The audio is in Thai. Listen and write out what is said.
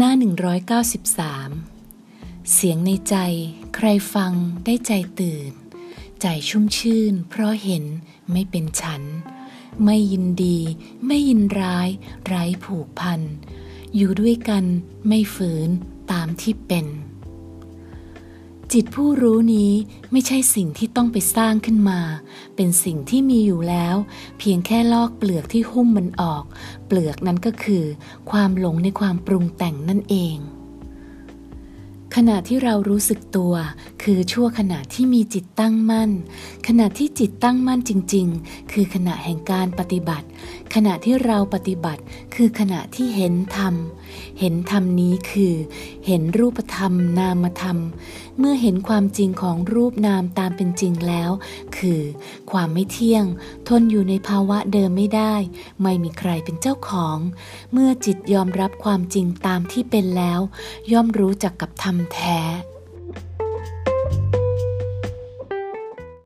หน้า 193 เสียงในใจใครฟังได้ใจตื่น ใจชุ่มชื่น เพราะเห็นไม่เป็นฉัน ไม่ยินดี ไม่ยินร้าย ไร้ผูกพัน อยู่ด้วยกันไม่ฝืนตามที่เป็น จิตผู้รู้นี้ไม่ใช่สิ่งที่ต้องไปสร้างขึ้นมา เป็นสิ่งที่มีอยู่แล้ว เพียงแค่ลอกเปลือกที่หุ้มมันออก เปลือกนั้นก็คือ ความหลงในความปรุงแต่งนั่นเอง ขณะที่เรารู้สึกตัวคือชั่วขณะที่มีจิตตั้งมั่น ขณะที่จิตตั้งมั่นจริง ๆ คือขณะแห่งการปฏิบัติ ขณะที่เราปฏิบัติ คือขณะที่เห็นธรรม เห็นธรรมนี้คือ เห็นรูปธรรม นามธรรม เมื่อเห็นความจริงของรูปนามตามเป็นจริงแล้ว คือ ความไม่เที่ยง ทนอยู่ในภาวะเดิมไม่ได้ ไม่มีใครเป็นเจ้าของ เมื่อจิตยอมรับความจริงตามที่เป็นแล้ว ย่อมรู้จักกับธรรมแท้